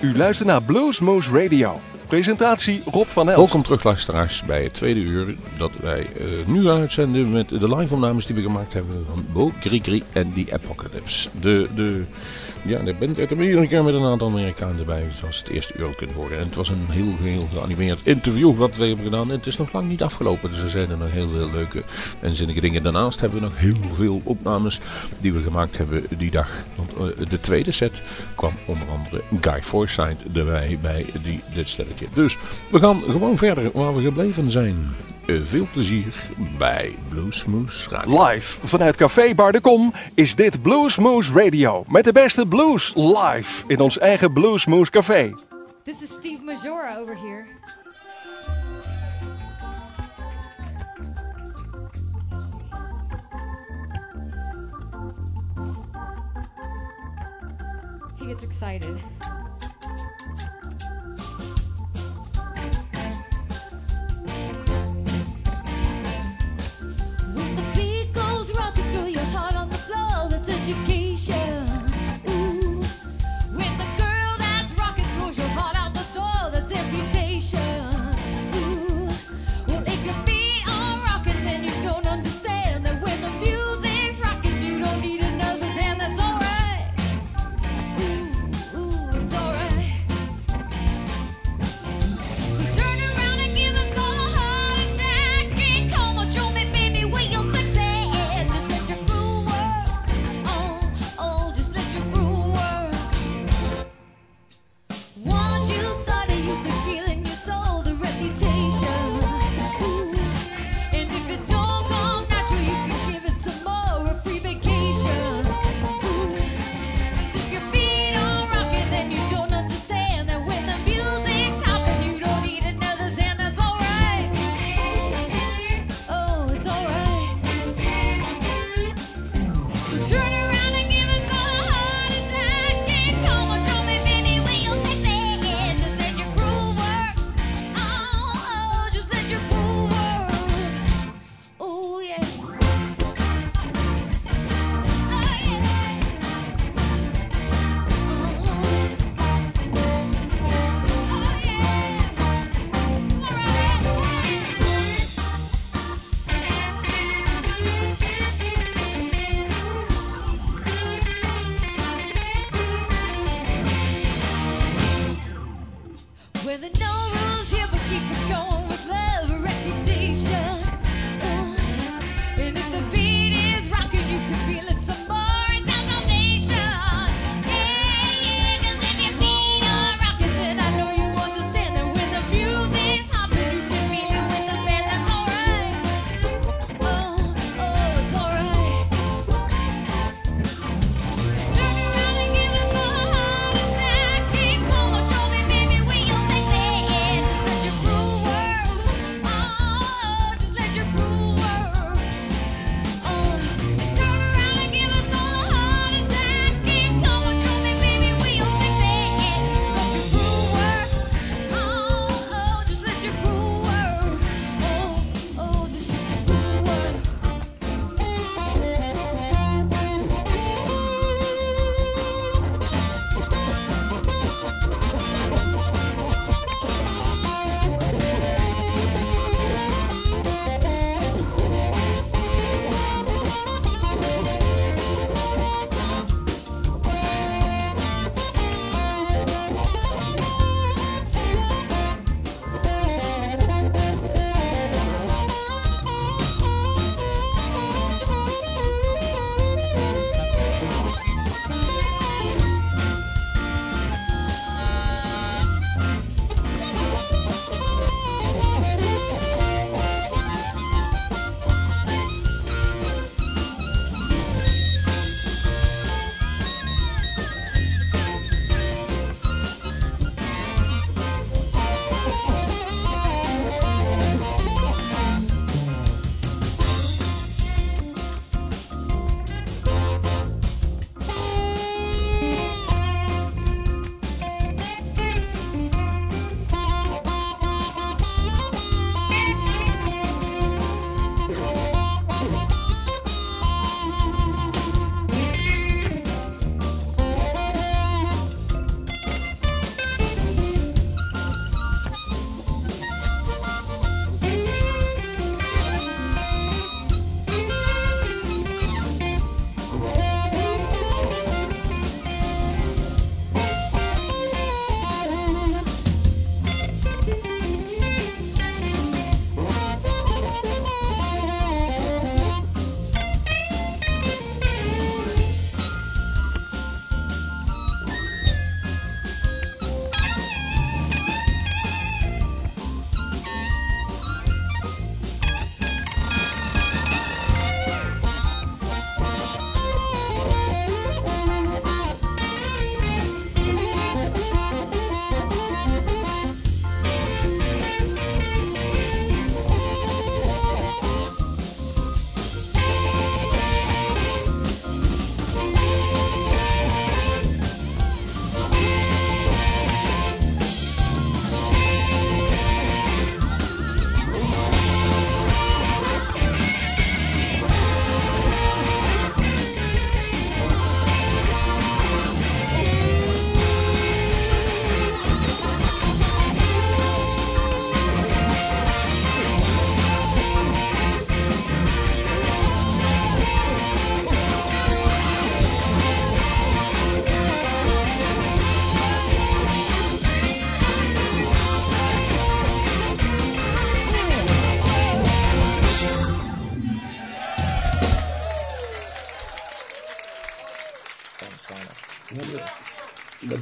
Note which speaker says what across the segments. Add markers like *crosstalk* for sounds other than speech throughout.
Speaker 1: U luistert naar Bluesmoose Radio. Presentatie Rob van Elst.
Speaker 2: Welkom terug luisteraars bij het tweede uur dat wij uh, nu uitzenden met de live opnames die we gemaakt hebben van Bo Krikri en The Apocalypse. De, de ja, de band uit Amerika met een aantal Amerikanen erbij, zoals het eerste uur kunt horen. En het was een heel, heel geanimeerd interview wat we hebben gedaan. En het is nog lang niet afgelopen, dus er zijn er nog heel veel leuke en zinnige dingen. Daarnaast hebben we nog heel veel opnames die we gemaakt hebben die dag. Want uh, de tweede set kwam onder andere Guy Forsyth erbij bij die, dit stelletje. Dus we gaan gewoon verder waar we gebleven zijn. Uh, veel plezier bij Bluesmoose Radio.
Speaker 1: Live vanuit Café Bar de Kom is dit Bluesmoose Radio. Met de beste blues live in ons eigen Bluesmoose Café.
Speaker 3: This is Steve Majora over here. He gets excited. Rocking through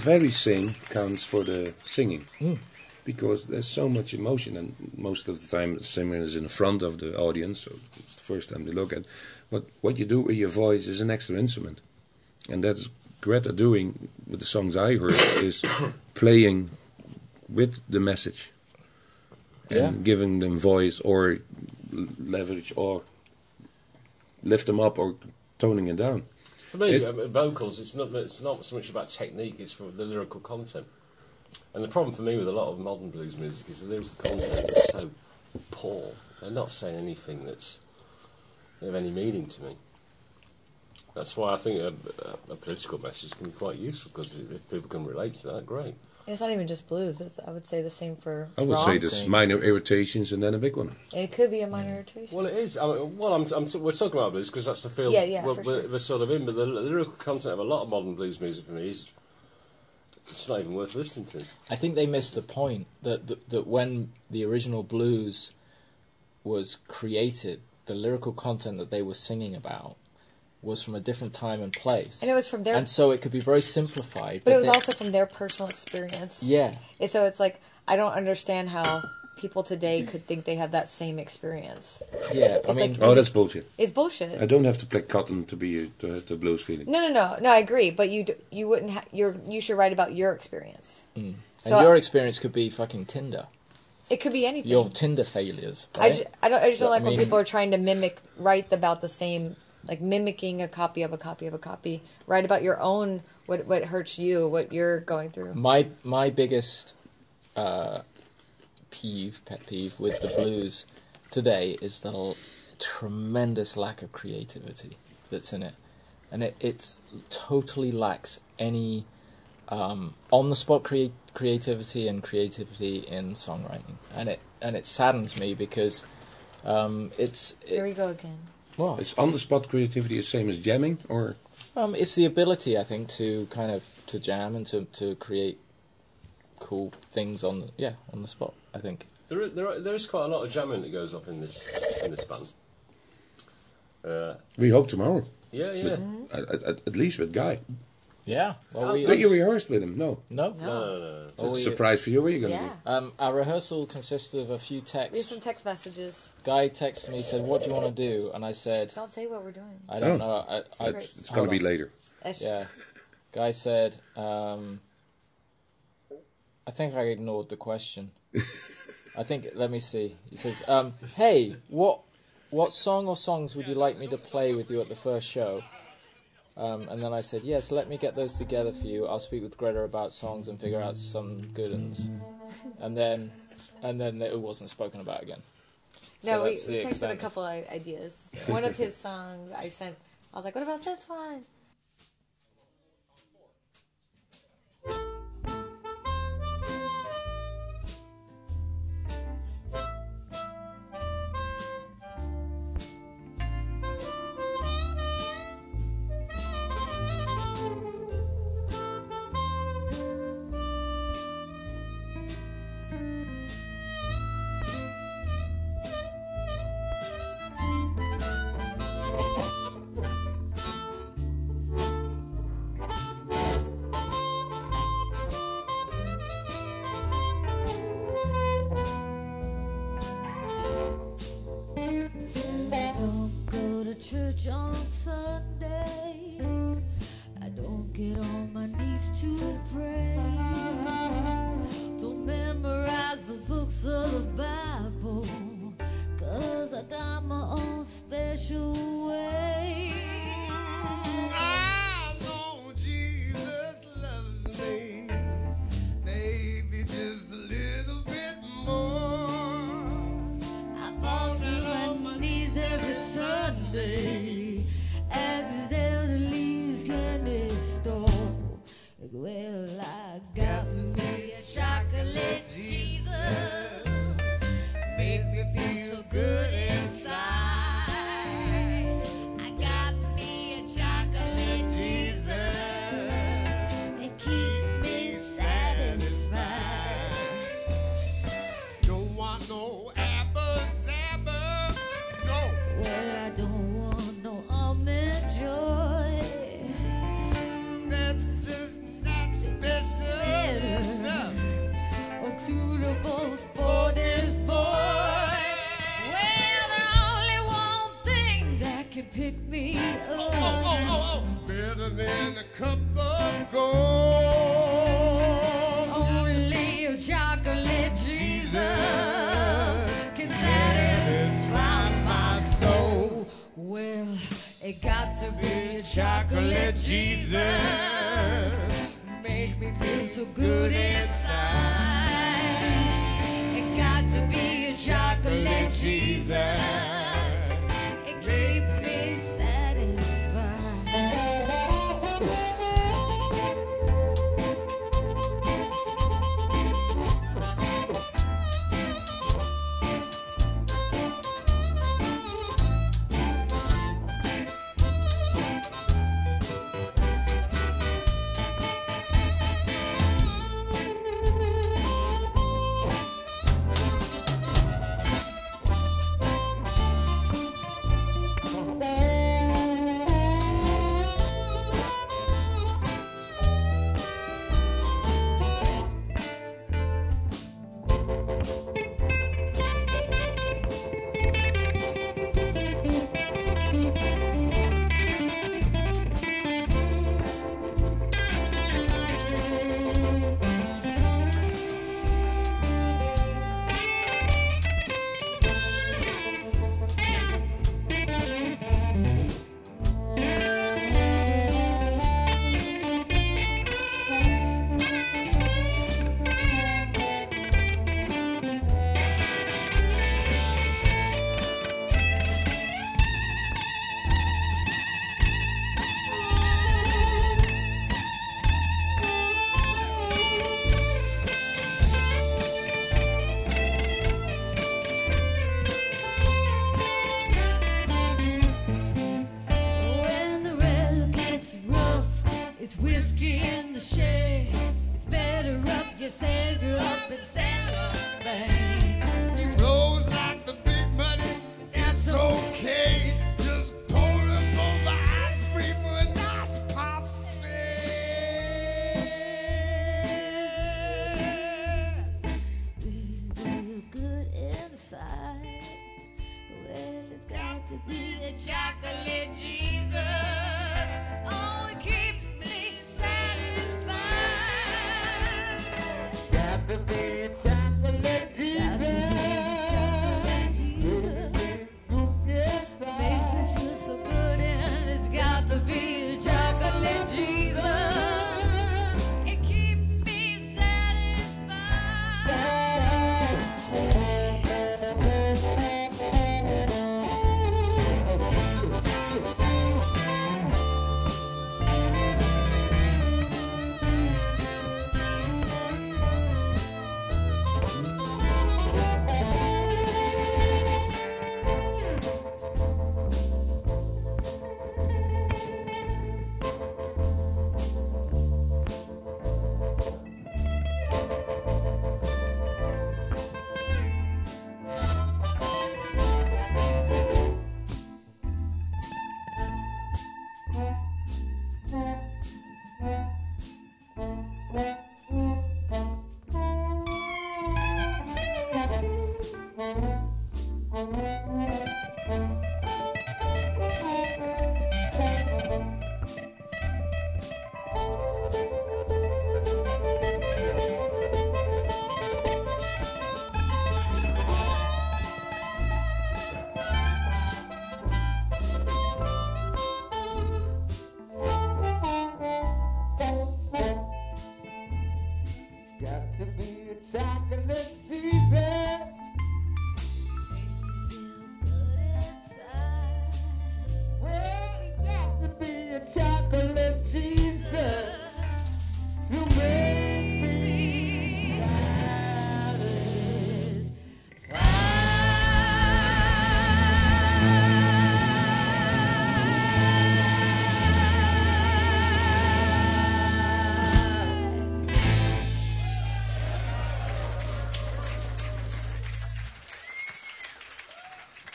Speaker 4: very sing counts for the singing. Hmm. Because there's so much emotion, and most of the time the singer is in the front of the audience, so it's the first time they look at. But what you do with your voice is an extra instrument. And that's Greta doing with the songs I heard, *coughs* is playing with the message. And
Speaker 5: Yeah.
Speaker 4: giving them voice or leverage or lift them up or toning it down.
Speaker 6: For me,
Speaker 4: It-
Speaker 6: um, vocals, it's not it's not so much about technique; it's for the lyrical content. And the problem for me with a lot of modern blues music is the lyrical content is so poor. They're not saying anything that's of any meaning to me. That's why I think a, a, a political message can be quite useful because if people can relate to that, great.
Speaker 7: It's not even just blues. It's, I would say the same for
Speaker 4: I would say there's
Speaker 5: thing.
Speaker 4: minor irritations and then a big one.
Speaker 7: It could be a minor irritation.
Speaker 6: Well, it is. I mean, well, I'm, I'm, we're talking about blues because that's the field
Speaker 7: Yeah, yeah,
Speaker 6: we're, we're,
Speaker 7: sure.
Speaker 6: we're sort of in. But the, lyrical content of a lot of modern blues music for me is it's not even worth listening to.
Speaker 5: I think they missed the point that, that that when the original blues was created, the lyrical content that they were singing about was from a different time and place,
Speaker 7: And it was from their,
Speaker 5: and so it could be very simplified.
Speaker 7: but it was
Speaker 5: they-
Speaker 7: also from their personal experience.
Speaker 5: yeah,
Speaker 7: And so it's like I don't understand how people today could think they have that same experience.
Speaker 5: yeah. I mean,
Speaker 7: like-
Speaker 4: Oh, that's bullshit.
Speaker 7: It's bullshit.
Speaker 4: I don't have to play cotton to be a, to have the blues feeling.
Speaker 7: No, no, no, no. I agree, but you d- you wouldn't. Ha- you're you should write about your experience. Hmm.
Speaker 5: and
Speaker 7: so
Speaker 5: your
Speaker 7: I-
Speaker 5: experience could be fucking Tinder.
Speaker 7: It could be anything.
Speaker 5: Your Tinder failures.
Speaker 7: I just I don't I just don't
Speaker 5: I
Speaker 7: like when people are trying to mimic write about the same like mimicking a copy of a copy of a copy. Write about your own what what hurts you, what you're going through.
Speaker 5: my my biggest uh, peeve, pet peeve with the blues today is the l- tremendous lack of creativity that's in it, and it it's totally lacks any um, on the spot crea- creativity and creativity in songwriting, and it and it saddens me because um, it's
Speaker 7: Here
Speaker 5: it,
Speaker 7: we go again.
Speaker 5: Well,
Speaker 4: It's on the spot creativity the same as jamming, or
Speaker 5: um, it's the ability, I think, to kind of to jam and to, to create cool things on the yeah on the spot. I think.
Speaker 6: There, is- there, are- there is quite a lot of jamming that goes off in this in this band. Uh,
Speaker 4: we hope tomorrow.
Speaker 6: yeah, yeah.
Speaker 4: At, at, at- at least with Guy.
Speaker 5: Yeah. Well, we,
Speaker 4: But you rehearsed with him? No.
Speaker 5: no.
Speaker 6: No, no, no, no.
Speaker 4: That's
Speaker 5: Oh,
Speaker 4: a
Speaker 5: we-
Speaker 4: surprise for you. Where are you going to
Speaker 7: Yeah.
Speaker 5: Um, our rehearsal consisted of a few
Speaker 7: We have
Speaker 5: texts.
Speaker 7: some text messages.
Speaker 5: Guy texted me, said, "What do you want to do?" And I said,
Speaker 7: Don't say what we're doing.
Speaker 5: "I don't
Speaker 4: Oh.
Speaker 5: know." I, I,
Speaker 7: Secret.
Speaker 4: It's going to be later.
Speaker 5: Yeah. Guy said, um, "I think I ignored the question." *laughs* I think. Let me see. He says, um, "Hey, what what song or songs would you like me to play with you at the first show?" Um, and then I said, "Yes, let me get those together for you. I'll speak with Greta about songs and figure out some good ones." And then, and then it wasn't spoken about again.
Speaker 7: No,
Speaker 5: So
Speaker 7: we, we texted a couple of ideas. One of his songs I sent. I was like, "What about this one?"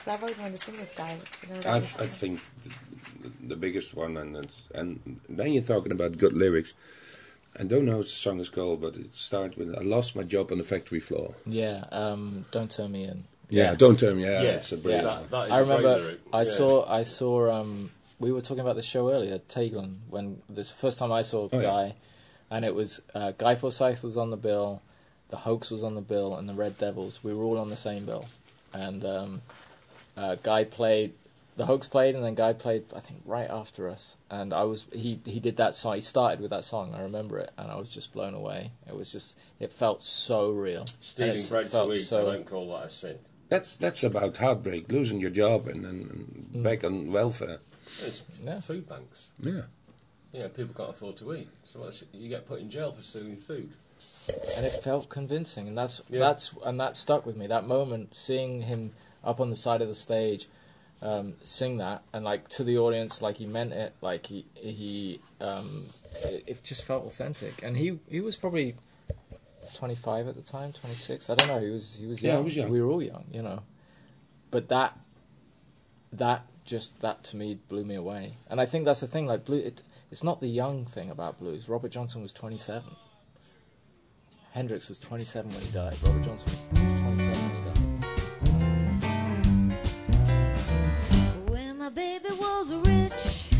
Speaker 8: I've always wanted to sing this guy. You know,
Speaker 4: I, I think the, the biggest one, and it's, and then you're talking about good lyrics. I don't know what the song is called, but it starts with "I lost my job on the factory floor."
Speaker 5: Yeah, um, don't turn me in.
Speaker 4: Yeah, don't turn me. Yeah,
Speaker 6: Yeah,
Speaker 4: it's a
Speaker 6: yeah,
Speaker 4: brilliant.
Speaker 6: that, that is
Speaker 5: I
Speaker 6: a great
Speaker 5: remember. I
Speaker 6: Yeah.
Speaker 5: saw I saw um we were talking about the show earlier, Taglin, when this first time I saw
Speaker 4: Oh, yeah.
Speaker 5: Guy and it was uh, Guy Forsyth was on the bill, the Hoax was on the bill and the Red Devils. We were all on the same bill. And um uh, Guy played the Hoax played and then Guy played I think right after us. And I was he he did that song he started with that song, I remember it, and I was just blown away. It was just it felt so real.
Speaker 6: Stealing bread
Speaker 5: it
Speaker 6: to
Speaker 5: felt
Speaker 6: eat,
Speaker 5: so-
Speaker 6: I don't call that a sin.
Speaker 4: That's that's about heartbreak, losing your job, and, and, and back on welfare.
Speaker 6: It's
Speaker 5: Yeah.
Speaker 6: food banks.
Speaker 4: Yeah.
Speaker 6: Yeah, people can't afford to eat, so what's- you get put in jail for stealing food.
Speaker 5: and it felt convincing and that's
Speaker 6: Yeah.
Speaker 5: that's and that stuck with me that moment seeing him up on the side of the stage um, sing that. And like to the audience like he meant it. Like he he um, it, it just felt authentic. And he he was probably 25 at the time 26 I don't know. He was he was
Speaker 4: Yeah,
Speaker 5: young,
Speaker 4: he was young.
Speaker 5: we were all young you know. But that that just that to me blew me away. And I think that's the thing like blue it, it's not the young thing about blues. Robert Johnson was 27 Hendrix was 27 when he died. Robert Johnson was 27
Speaker 3: baby was rich,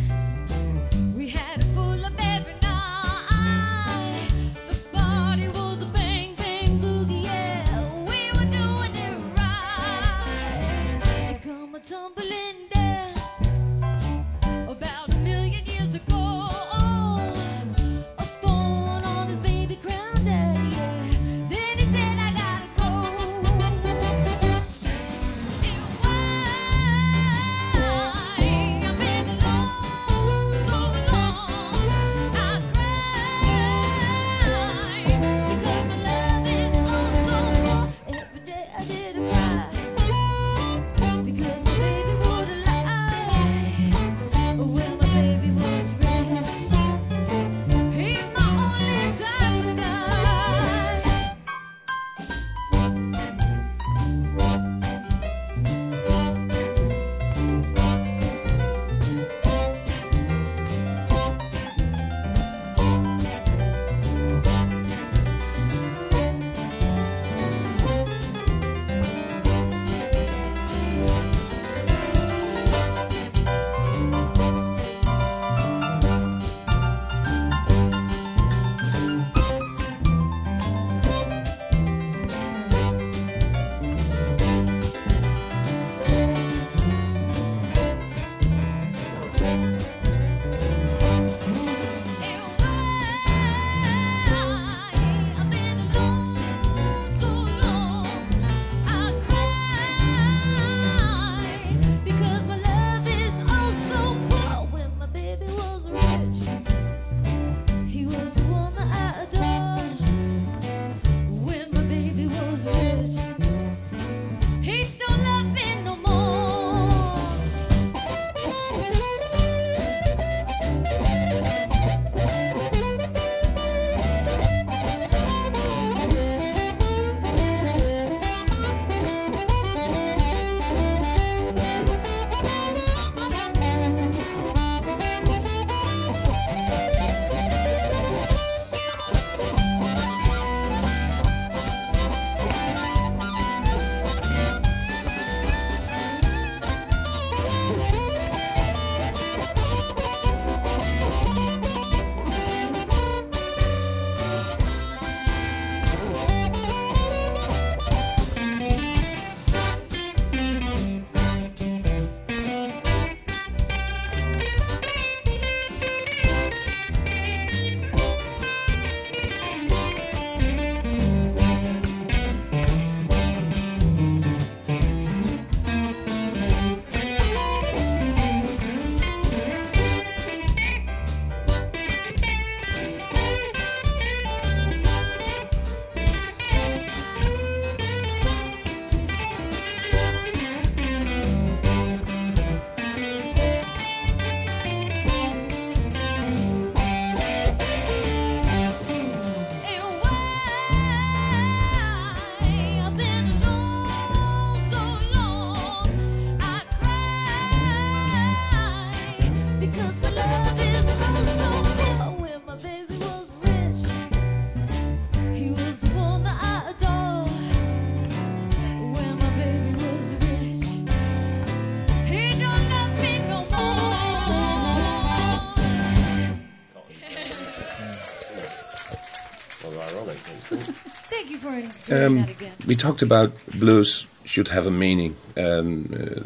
Speaker 4: Um, we talked about blues should have a meaning, um, uh,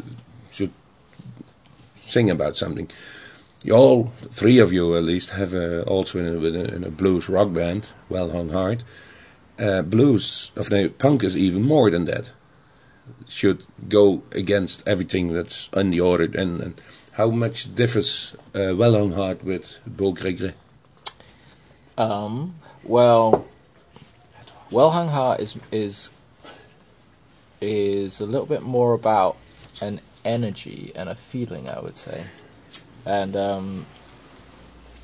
Speaker 4: should sing about something. You all three of you at least have uh, also in a, in a, blues rock band, Well Hung Heart. Uh, blues of the punk is even more than that. Should go against everything that's on the order. And, and how much differs uh, Well Hung Heart with Beau Gregre?
Speaker 5: Um, well, Well Hung Heart is is is a little bit more about an energy and a feeling, I would say. And um,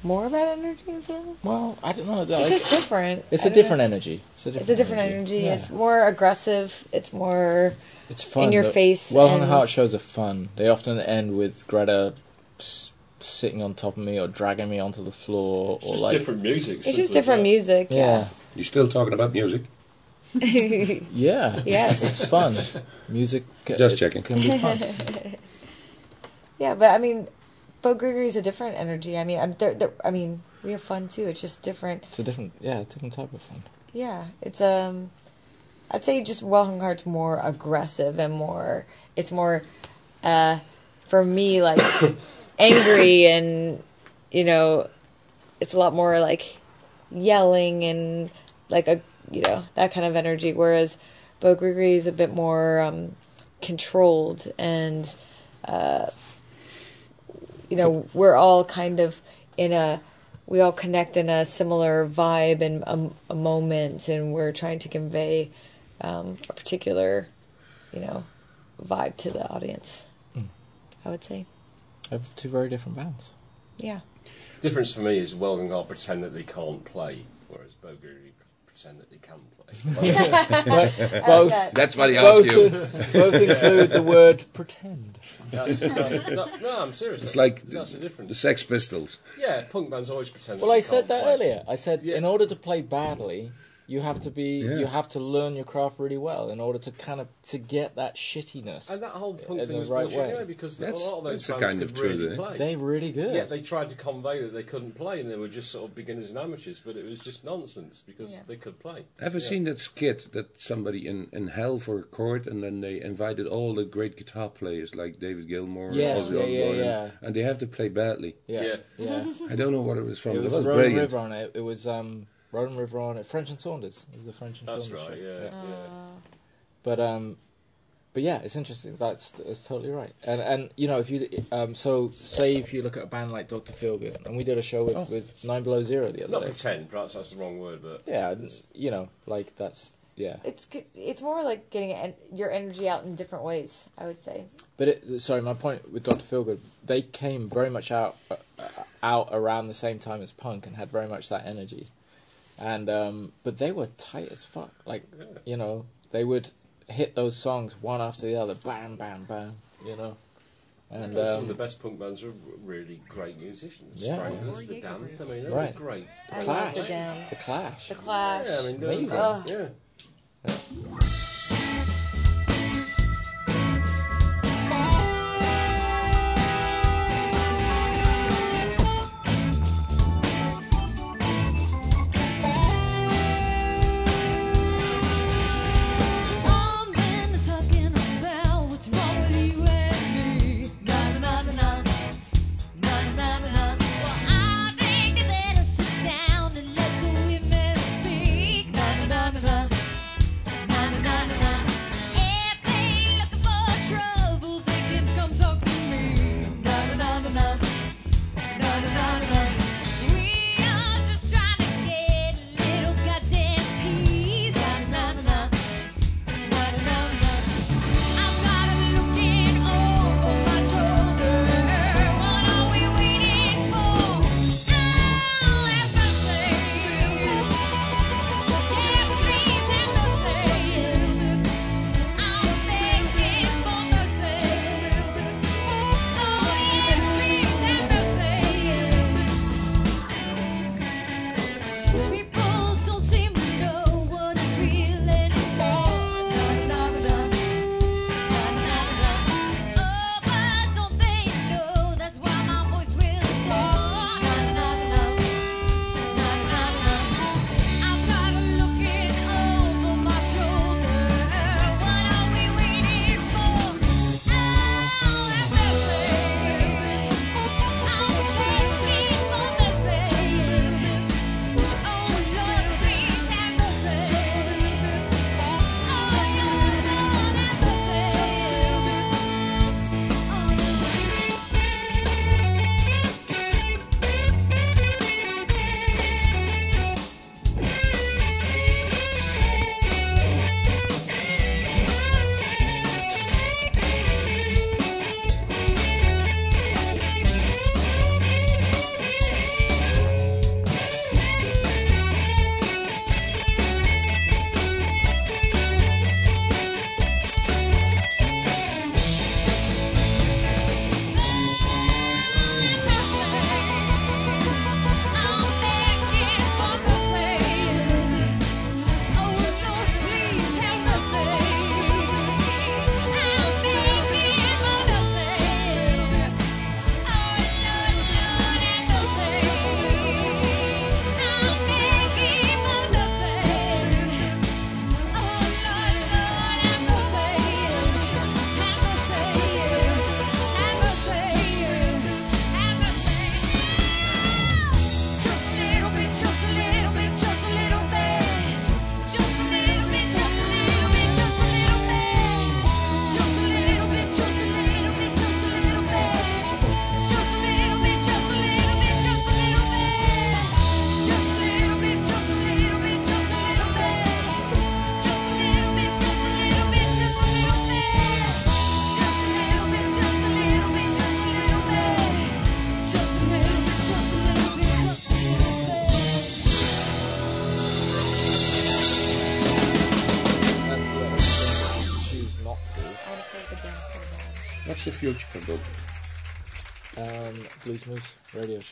Speaker 8: More about energy and feeling?
Speaker 5: well, I don't know.
Speaker 8: It's
Speaker 5: like-
Speaker 8: just different.
Speaker 5: it's
Speaker 8: I
Speaker 5: a
Speaker 8: don't know.
Speaker 5: different energy. It's a different,
Speaker 8: It's a different energy.
Speaker 5: Yeah.
Speaker 8: It's more aggressive. It's more.
Speaker 5: It's fun.
Speaker 8: In your
Speaker 5: The
Speaker 8: face
Speaker 5: Well Hung
Speaker 8: and-
Speaker 5: Heart shows are fun. They often end with Greta sitting on top of me or dragging me onto the floor
Speaker 6: It's
Speaker 5: or
Speaker 6: just
Speaker 5: like
Speaker 6: different music.
Speaker 8: It's just different
Speaker 6: that.
Speaker 8: music.
Speaker 5: yeah,
Speaker 4: You still talking about music?
Speaker 8: Yeah. *laughs*
Speaker 5: yeah,
Speaker 8: Yes.
Speaker 5: it's fun. Music uh,
Speaker 4: Just checking.
Speaker 5: can be *laughs* fun.
Speaker 8: yeah, but I mean, Bo Gregory's a different energy. I mean, I'm, they're, they're, I mean, we have fun too. It's just different.
Speaker 5: It's a different, yeah, a different type of fun.
Speaker 8: Yeah, it's um, I'd say just Well Hung Heart's more aggressive and more. It's more, uh, for me like *coughs* angry and you know, it's a lot more like yelling and like a you know that kind of energy. Whereas Bo Gregory is a bit more um, controlled and uh, you know we're all kind of in a we all connect in a similar vibe and a, a moment and we're trying to convey um, a particular you know vibe to the audience i would say
Speaker 5: I have two very different bands.
Speaker 8: yeah
Speaker 6: Difference for me is Weldon Guard pretend that they can't play, whereas Bogery pretend that they can play.
Speaker 5: Both,
Speaker 4: That's what he
Speaker 5: both,
Speaker 4: asked you.
Speaker 5: both include the word pretend.
Speaker 6: That's, that's, no, no, I'm serious.
Speaker 4: It's like
Speaker 6: that's the
Speaker 4: the
Speaker 6: difference.
Speaker 4: Sex Pistols.
Speaker 6: Yeah, punk bands always pretend.
Speaker 5: Well,
Speaker 6: that
Speaker 5: I
Speaker 6: they
Speaker 5: said
Speaker 6: can't
Speaker 5: that
Speaker 6: play.
Speaker 5: earlier. I said
Speaker 6: Yeah.
Speaker 5: in order to play badly, you have to be,
Speaker 4: Yeah.
Speaker 5: you have to learn your craft really well in order to kind of to get that shittiness.
Speaker 6: And that whole punk
Speaker 5: in
Speaker 6: thing
Speaker 5: the
Speaker 6: was
Speaker 5: right
Speaker 6: bullshit
Speaker 5: way.
Speaker 6: anyway, because a
Speaker 4: That's-
Speaker 6: lot of those
Speaker 4: that's a
Speaker 6: bands
Speaker 4: kind
Speaker 6: could
Speaker 4: of
Speaker 6: really
Speaker 4: eh?
Speaker 6: play.
Speaker 5: They really good.
Speaker 6: Yeah, they tried to convey that they couldn't play and they were just sort of beginners and amateurs, but it was just nonsense because
Speaker 8: Yeah.
Speaker 6: they could play.
Speaker 4: Ever
Speaker 6: Yeah.
Speaker 4: seen that skit that somebody in, in hell for a chord and then they invited all the great guitar players like David Gilmour
Speaker 5: Yes,
Speaker 4: and
Speaker 5: yeah, yeah,
Speaker 4: Osbourne,
Speaker 5: yeah.
Speaker 4: and they have to play badly.
Speaker 5: yeah,
Speaker 6: Yeah.
Speaker 5: yeah. *laughs*
Speaker 4: I don't know what it was from.
Speaker 5: it was,
Speaker 4: was
Speaker 5: Road
Speaker 4: brilliant.
Speaker 5: River on it. It was um, Road and River on it. French and Saunders. It was the French and
Speaker 6: That's
Speaker 5: Saunders
Speaker 6: right.
Speaker 5: show.
Speaker 6: Yeah, yeah.
Speaker 5: But um, but yeah, it's interesting. That's that's totally right. And and you know if you um, so say if you look at a band like Doctor Feelgood, and we did a show with,
Speaker 4: Oh.
Speaker 5: with Nine Below Zero the other
Speaker 6: Not
Speaker 5: day.
Speaker 6: pretend, perhaps that's the wrong word, but
Speaker 5: Yeah, you know, like that's yeah.
Speaker 8: it's it's more like getting en- your energy out in different ways i would say
Speaker 5: But it, sorry, my point with Doctor Feelgood, they came very much out uh, out around the same time as punk and had very much that energy, and um, but they were tight as fuck. Like you know, they would hit those songs one after the other, bam, bam, bam. You know, and
Speaker 6: some of
Speaker 5: um,
Speaker 6: the best punk bands are really great musicians.
Speaker 5: Yeah.
Speaker 6: Stranglers, The Damned, I mean, they're
Speaker 5: Right.
Speaker 6: great.
Speaker 8: i love
Speaker 5: Clash.
Speaker 8: the Damned.
Speaker 5: the Clash.
Speaker 8: the clash
Speaker 6: Yeah, I mean, they're
Speaker 5: Amazing.
Speaker 8: Ugh.
Speaker 6: yeah.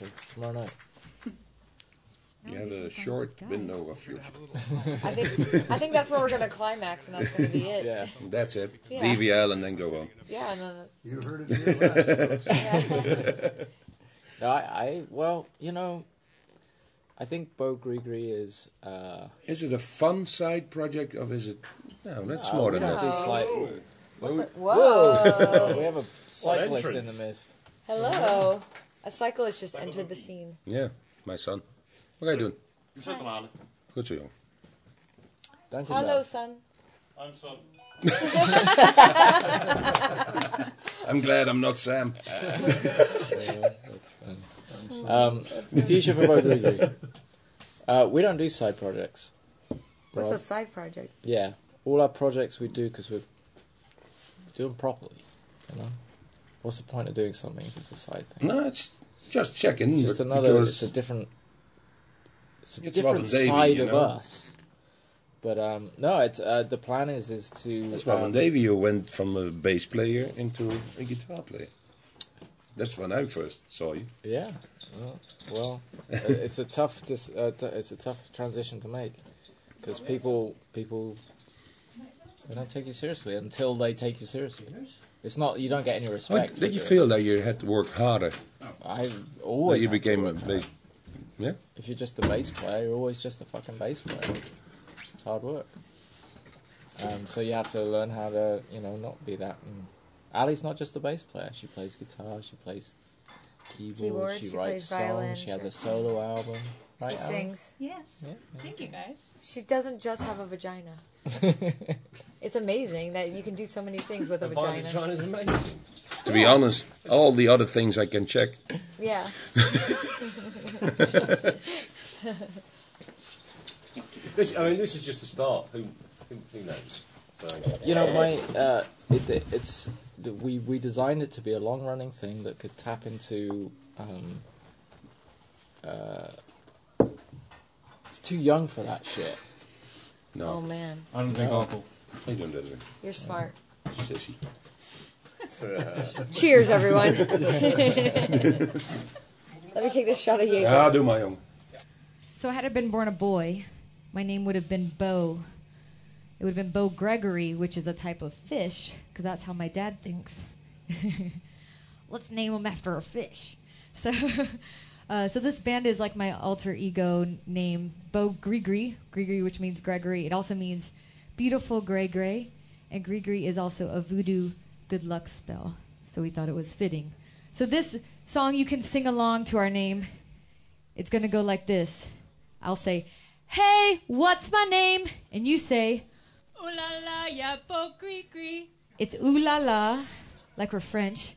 Speaker 5: Radio tomorrow night.
Speaker 4: You have a short window of future.
Speaker 8: I think I think that's where we're gonna climax, and that's gonna be it.
Speaker 5: Yeah. *laughs*
Speaker 4: That's it.
Speaker 8: Yeah.
Speaker 4: DVL and then go on.
Speaker 8: Yeah, no, no. *laughs*
Speaker 9: You heard it *laughs* here last, folks.
Speaker 5: No, I, I well, you know, I think Bo Grigri is. Uh,
Speaker 4: Is it a fun side project or is it? No, that's more
Speaker 5: we
Speaker 4: than
Speaker 5: don't
Speaker 4: that.
Speaker 5: do slight.
Speaker 8: Whoa!
Speaker 5: we have a cyclist in the
Speaker 6: entrance.
Speaker 5: mist.
Speaker 8: Hello. A cyclist just entered the scene.
Speaker 4: Yeah, my son. What are you doing? Goed zo, jong.
Speaker 5: Dank u
Speaker 8: Hello,
Speaker 5: wel.
Speaker 8: son.
Speaker 10: I'm son. *laughs*
Speaker 4: I'm glad I'm not Sam. *laughs*
Speaker 5: Um, future for Bo Grigri. Uh, we don't do side projects.
Speaker 8: What's
Speaker 5: Rob.
Speaker 8: a side project?
Speaker 5: Yeah, all our projects we do because we're doing properly. You know, what's the point of doing something if it's a side thing?
Speaker 4: No, it's just checking.
Speaker 5: It's just another. It's a different. It's a
Speaker 4: It's
Speaker 5: different
Speaker 4: Davey,
Speaker 5: side
Speaker 4: you
Speaker 5: of us. But um, no, it's uh, the plan is is to.
Speaker 4: That's Robin
Speaker 5: um,
Speaker 4: Davey who went from a bass player into a guitar player. That's when I first saw you.
Speaker 5: Yeah. Well, well uh, it's a tough. Dis- uh, t- it's a tough transition to make because people people they don't take you seriously until they take you seriously. It's not you don't get any
Speaker 4: Or
Speaker 5: respect. for
Speaker 4: did you
Speaker 5: doing
Speaker 4: feel that you had to work harder?
Speaker 5: I
Speaker 4: That
Speaker 5: always
Speaker 4: you
Speaker 5: had to
Speaker 4: became a bass.
Speaker 5: hard.
Speaker 4: Yeah.
Speaker 5: If you're just a bass player, you're always just a fucking bass player. It's hard work. Um, so you have to learn how to, you know, not be that. And Ali's not just a bass player. She plays guitar. She plays keyboard.
Speaker 8: Keyboard,
Speaker 5: she,
Speaker 8: she
Speaker 5: writes
Speaker 8: plays violin,
Speaker 5: songs. She has a solo album. Right,
Speaker 8: She sings.
Speaker 3: Yes.
Speaker 5: Yeah, yeah.
Speaker 3: Thank you, guys.
Speaker 8: She doesn't just have a vagina. *laughs* It's amazing that you can do so many things with a
Speaker 6: The
Speaker 8: vagina.
Speaker 6: vagina is amazing.
Speaker 4: To be honest, all the other things I can check.
Speaker 8: Yeah. *laughs*
Speaker 6: This, I mean, this is just the start. Who, who, who knows? So,
Speaker 5: You know, my uh, it, it, it's the- we we designed it to be a long running thing that could tap into. Um, uh, it's too young for that shit.
Speaker 4: No,
Speaker 8: Oh man,
Speaker 10: I don't think
Speaker 5: No.
Speaker 10: alcohol.
Speaker 4: I don't do
Speaker 8: you're smart.
Speaker 4: Sissy.
Speaker 8: Cheers, everyone. *laughs* Let me take this shot of Jaeger.
Speaker 4: Ja, doe maar, jong.
Speaker 3: So had I been born a boy, my name would have been Bo. It would have been Bo Gregory, which is a type of fish, because that's how my dad thinks. *laughs* Let's name him after a fish. So, *laughs* uh, so this band is like my alter ego name, Bo Grigri, Grigri, which means Gregory. It also means beautiful gray gray, and Grigri is also a voodoo good luck spell. So we thought it was fitting. So this song you can sing along to our name. It's gonna go like this. I'll say, "Hey, what's my name?" and you say,
Speaker 11: Ooh la la, ya bo gris.
Speaker 3: It's ooh la la, like we're French.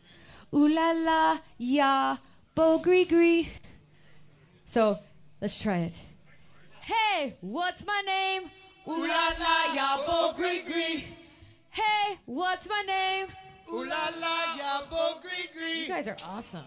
Speaker 3: Ooh la la, ya, bo gris. So let's try it. Hey, what's my name?
Speaker 7: Ooh la la, ya bo gris gris.
Speaker 3: Hey, what's my name?
Speaker 7: Ooh la la, ya bo gris
Speaker 3: You guys are awesome.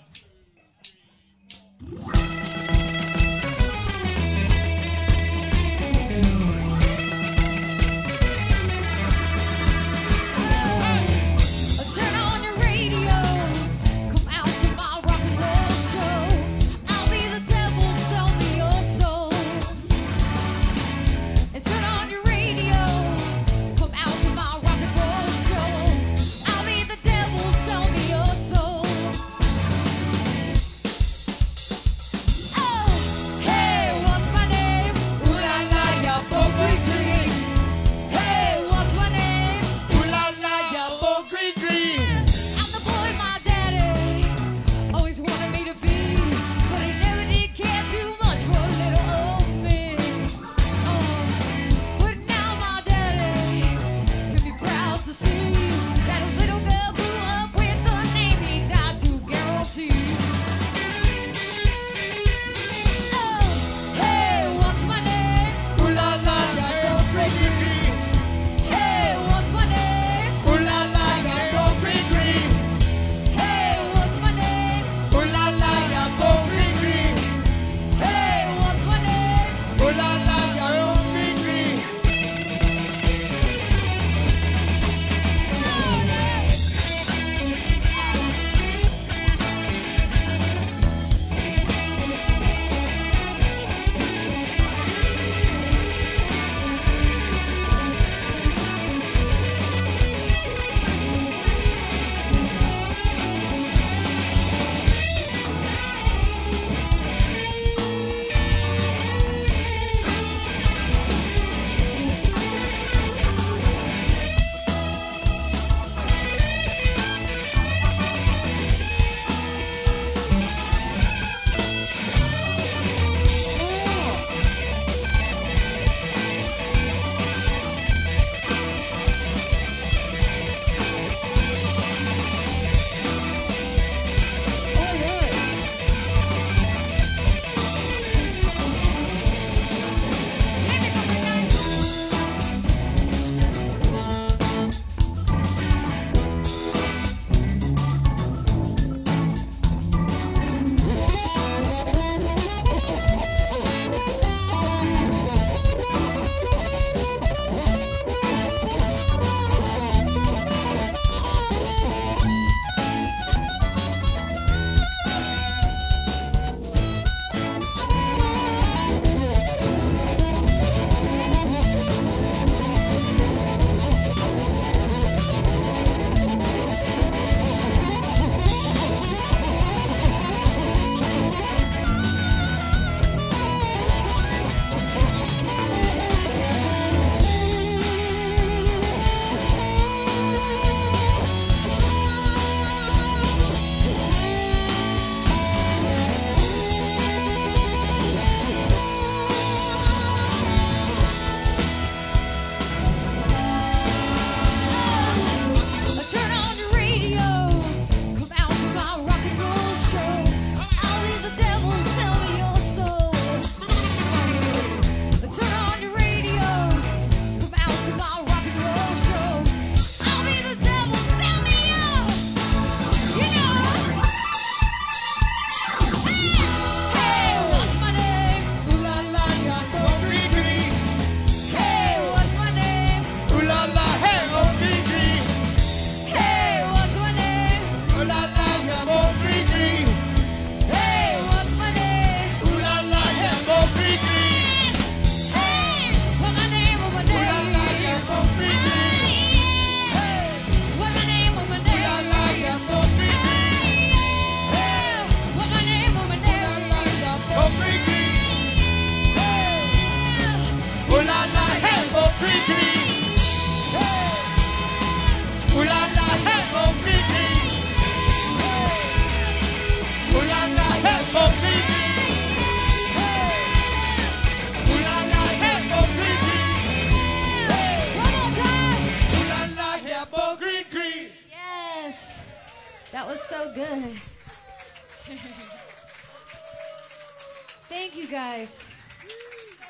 Speaker 7: Guys.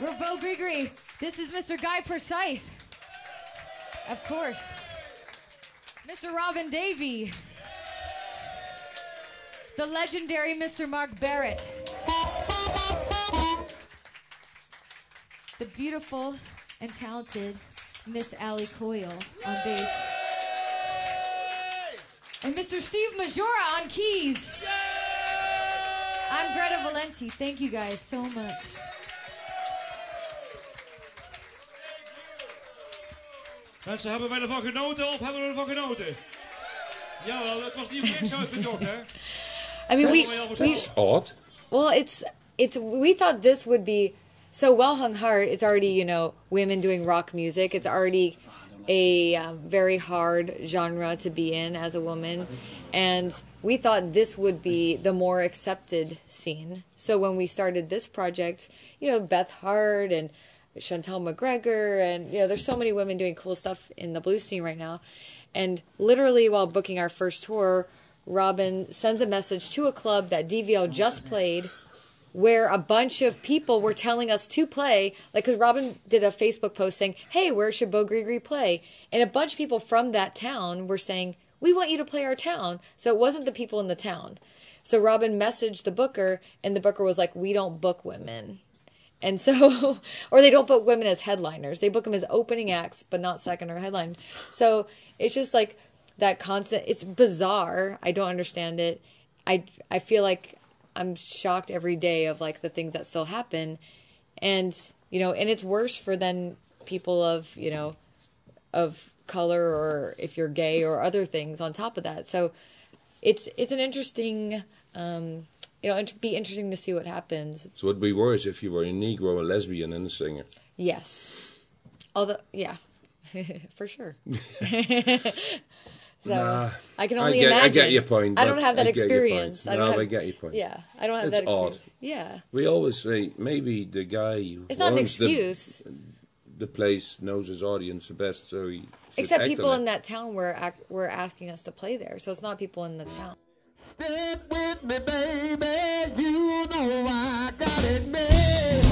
Speaker 7: We're Bo Gregory. This is Mr. Guy Forsyth. Of course. Mr. Robin Davey. The legendary Mr. Mark Barrett. The beautiful and talented Miss Allie Coyle on bass. And Mr. Steve Majora on keys. I'm Greta Valenti. Thank you guys so much.
Speaker 10: Mensen, hebben wij ervan genoten of hebben we ervan genoten? Jawel, het was niet voor niks uitgezocht, hè? *laughs*
Speaker 8: I mean, we,
Speaker 10: Allemaal
Speaker 8: we
Speaker 4: Odd.
Speaker 8: well, it's it's we thought this would be so well hung heart. It's already you know women doing rock music. It's already a um, very hard genre to be in as a woman, and we thought this would be the more accepted scene. So when we started this project, you know Beth Hart and Chantel McGregor, and you know there's so many women doing cool stuff in the blues scene right now. And literally, while booking our first tour, Robin sends a message to a club that DVL just played where a bunch of people were telling us to play. Like, because Robin did a Facebook post saying, Hey, where should Bo Grigri play? And a bunch of people from that town were saying, We want you to play our town. So it wasn't the people in the town. So Robin messaged the booker, and the booker was like, We don't book women. And so, *laughs* or they don't book women as headliners. They book them as opening acts, but not second or headline. So it's just like that constant. It's bizarre. I don't understand it. I I feel like I'm shocked every day of like the things that still happen, and you know, and it's worse for then people of you know, of color or if you're gay or other things on top of that. So it's it's an interesting. um you know, it'd be interesting to see what happens.
Speaker 4: So it'd be worse if you were a Negro, a lesbian, and a singer.
Speaker 8: Yes. Although, yeah, *laughs* for sure. *laughs* so
Speaker 4: Nah,
Speaker 8: I can
Speaker 4: I
Speaker 8: only
Speaker 4: get- I
Speaker 8: imagine.
Speaker 4: get your point,
Speaker 8: I don't have that
Speaker 4: I get
Speaker 8: experience. I don't
Speaker 4: No,
Speaker 8: have,
Speaker 4: I get your point.
Speaker 8: Yeah, I don't have
Speaker 4: It's
Speaker 8: that experience.
Speaker 4: odd.
Speaker 8: Yeah,
Speaker 4: We always say maybe the guy who
Speaker 8: it's not an
Speaker 4: owns the-
Speaker 8: excuse.
Speaker 4: The, place knows his audience the best, so he. Should
Speaker 8: Except people in that town were act, were asking us to play there, so it's not people in the town.
Speaker 12: Stick with me, baby. You know I got it made.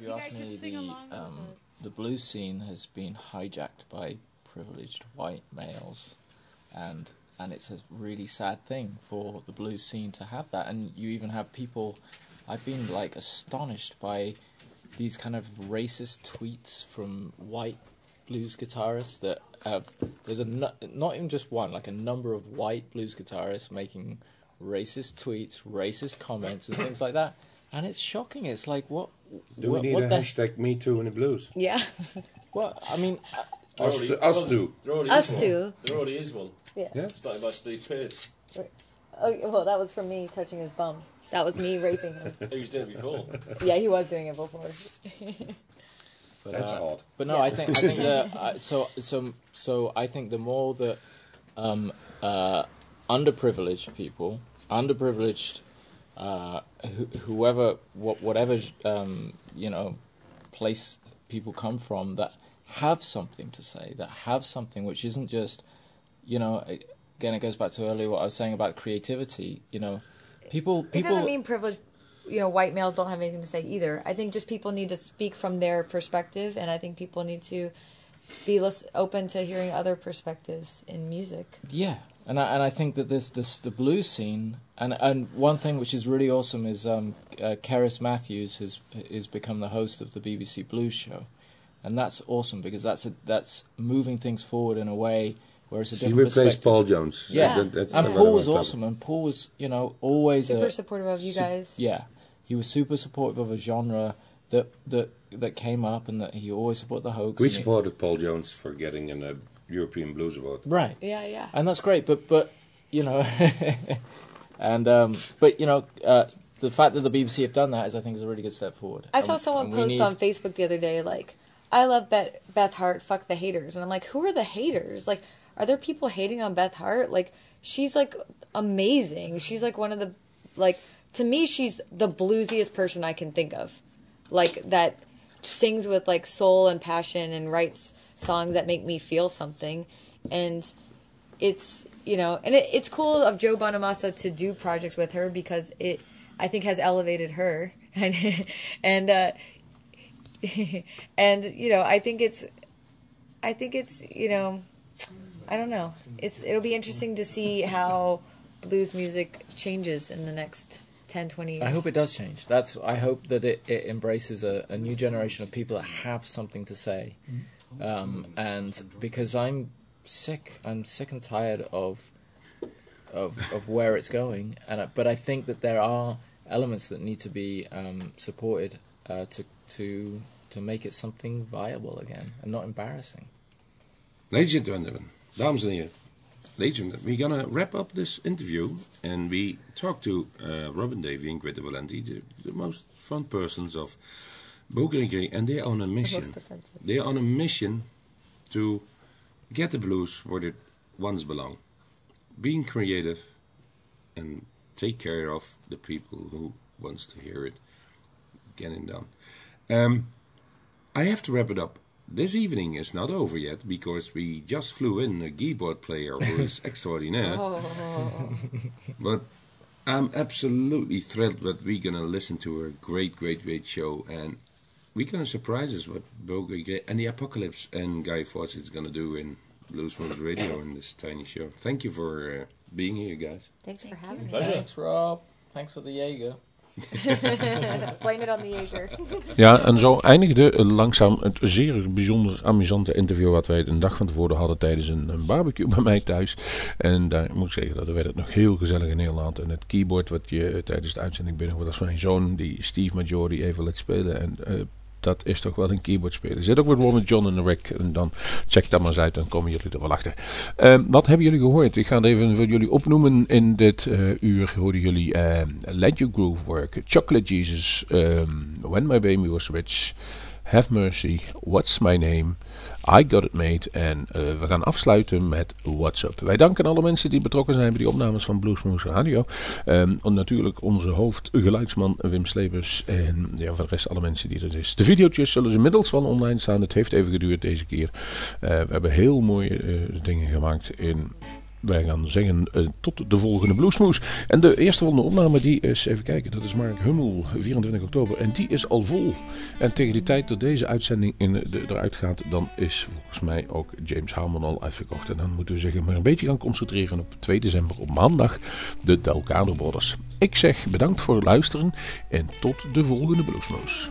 Speaker 12: You,
Speaker 7: You
Speaker 5: ask me,
Speaker 7: sing
Speaker 5: the, um, the blues scene has been hijacked by privileged white males, and and it's a really sad thing for the blues scene to have that. And you even have people. I've been like astonished by these kind of racist tweets from white blues guitarists that have. There's a nu- not even just one, like a number of white blues guitarists making racist tweets, racist comments, and things like that. And it's shocking. It's like what?
Speaker 4: Do
Speaker 5: what,
Speaker 4: we need
Speaker 5: what
Speaker 4: a
Speaker 5: the
Speaker 4: hashtag Me Too in the blues?
Speaker 8: Yeah. *laughs*
Speaker 5: well, I mean, uh,
Speaker 4: Us,
Speaker 6: There
Speaker 4: to,
Speaker 6: already-
Speaker 4: us two.
Speaker 6: There already
Speaker 8: Us
Speaker 6: is one.
Speaker 8: two.
Speaker 6: There already is one.
Speaker 8: Yeah.
Speaker 4: Yeah.
Speaker 6: Started by Steve Pierce.
Speaker 8: Oh, well, that was from me touching his bum. That was me raping him. *laughs*
Speaker 6: He was doing it before.
Speaker 8: Yeah, he was doing it before. *laughs*
Speaker 5: but,
Speaker 4: That's
Speaker 5: uh,
Speaker 4: odd.
Speaker 5: But no,
Speaker 8: Yeah.
Speaker 5: I think I think that uh, so so so I think the more that um, uh, underprivileged people, underprivileged, uh, wh- whoever, wh- whatever um, you know, place people come from that have something to say, that have something which isn't just, you know, again it goes back to earlier what I was saying about creativity. You know, people
Speaker 8: It doesn't mean privileged, you know, white males don't have anything to say either. I think just people need to speak from their perspective, and I think people need to be less open to hearing other perspectives in music.
Speaker 5: Yeah, and I, and I think that this this the blues scene and and one thing which is really awesome is um, uh, Cerys Matthews has is become the host of the BBC Blues Show, and that's awesome because that's a, that's moving things forward in a way where it's a
Speaker 4: She
Speaker 5: different
Speaker 4: replaced. Paul Jones.
Speaker 5: Yeah,
Speaker 4: That- that's
Speaker 5: and Paul was awesome, and Paul was you know always
Speaker 8: Super
Speaker 5: a,
Speaker 8: supportive of you
Speaker 5: su-
Speaker 8: guys.
Speaker 5: Yeah, he was super supportive of a genre that that that came up, and that he always supported the Hoax.
Speaker 4: We
Speaker 5: and he-
Speaker 4: supported Paul Jones for getting in uh, European Blues about.
Speaker 5: right.
Speaker 8: Yeah, yeah.
Speaker 5: and that's great. But but you know, *laughs* and um, but you know, uh, the fact that the BBC have done that is, I think, is a really good step forward.
Speaker 8: I saw
Speaker 5: And-
Speaker 8: someone
Speaker 5: and
Speaker 8: post
Speaker 5: need-
Speaker 8: on Facebook the other day, like, I love Beth, Beth Hart, fuck the haters. And I'm like, who are the haters? Like, are there people hating on Beth Hart? Like, she's like amazing. She's like one of the, like, to me, she's the bluesiest person I can think of. Like, that sings with like soul and passion and writes songs that make me feel something. And it's, you know, and it, it's cool of Joe Bonamassa to do projects with her because it, I think, has elevated her. And, *laughs* and, uh, *laughs* and you know, I think it's, I think it's, you know, I don't know. It's it'll be interesting to see how blues music changes in the next 10, 20 years.
Speaker 5: I hope it does change. That's. I hope that it, it embraces a, a new generation of people that have something to say, um, and because I'm sick, I'm sick and tired of of of where it's going. And I, but I think that there are elements that need to be um, supported uh, to to to make it something viable again and not embarrassing.
Speaker 4: Ladies and gentlemen, dames en heren, ladies we're gonna wrap up this interview and we talk to uh, Robin Davey and Greta Valenti, the, the most fun persons of Bogregre, and they're on a mission. They're on a mission to get the blues where it once belonged. Being creative and take care of the people who wants to hear it getting done. Um, I have to wrap it up. This evening is not over yet because we just flew in a keyboard player who is *laughs* extraordinaire.
Speaker 8: Oh,
Speaker 4: But I'm absolutely thrilled that we're gonna listen to a great, great, great show, and we're gonna surprise us what Bogue and the Apocalypse and Guy Fawcett is gonna do in Blues Moves Radio in this tiny show. Thank you for uh, being here, guys.
Speaker 8: thanks for having me.
Speaker 5: Thanks, Rob. Thanks for the Jaeger. *laughs*
Speaker 8: Blame it on the Jaeger. *laughs*
Speaker 4: Ja, en zo eindigde langzaam het zeer bijzonder amusante interview wat wij een dag van tevoren hadden tijdens een, een barbecue bij mij thuis. En daar moet ik zeggen, dat werd het nog heel gezellig in Nederland. En het keyboard wat je tijdens de uitzending binnen dat was mijn zoon, die Steve Major, die even laat spelen. En eh, dat is toch wel een keyboard spelen. Er zit ook wat Robert John in de rack. En dan check dat maar eens uit, dan komen jullie er wel achter. Ehm, wat hebben jullie gehoord? Ik ga het even voor jullie opnoemen. In dit eh, uur hoorden jullie ehm, Let Your Groove Work, Chocolate Jesus, ehm, When My Baby Was Rich,
Speaker 3: Have Mercy, What's My Name, I Got It Made en eh, we gaan afsluiten met What's Up. Wij danken alle mensen die betrokken zijn bij die opnames van Bluesmoose Radio. En natuurlijk onze hoofdgeluidsman Wim Slebers en ja, voor de rest alle mensen die er is. De video's zullen inmiddels wel online staan. Het heeft even geduurd deze keer. Eh, we hebben heel mooie eh, dingen gemaakt in wij gaan zeggen eh, tot de volgende Bluesmoes. En de eerste volgende opname die is, even kijken, dat is Mark Hummel, 24 oktober. En die is al vol. En tegen die tijd dat deze uitzending in de, eruit gaat, dan is volgens mij ook James Harmon al uitverkocht. En dan moeten we zich maar een beetje gaan concentreren op 2 december, op maandag, de Delcado Brothers. Ik zeg bedankt voor het luisteren en tot de volgende Bluesmoes.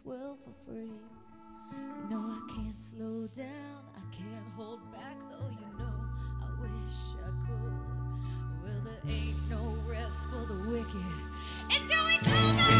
Speaker 13: this
Speaker 3: world for free. No, I can't slow down, I can't hold back, though you know I wish I could. Well, there ain't no rest for the wicked until we kill them.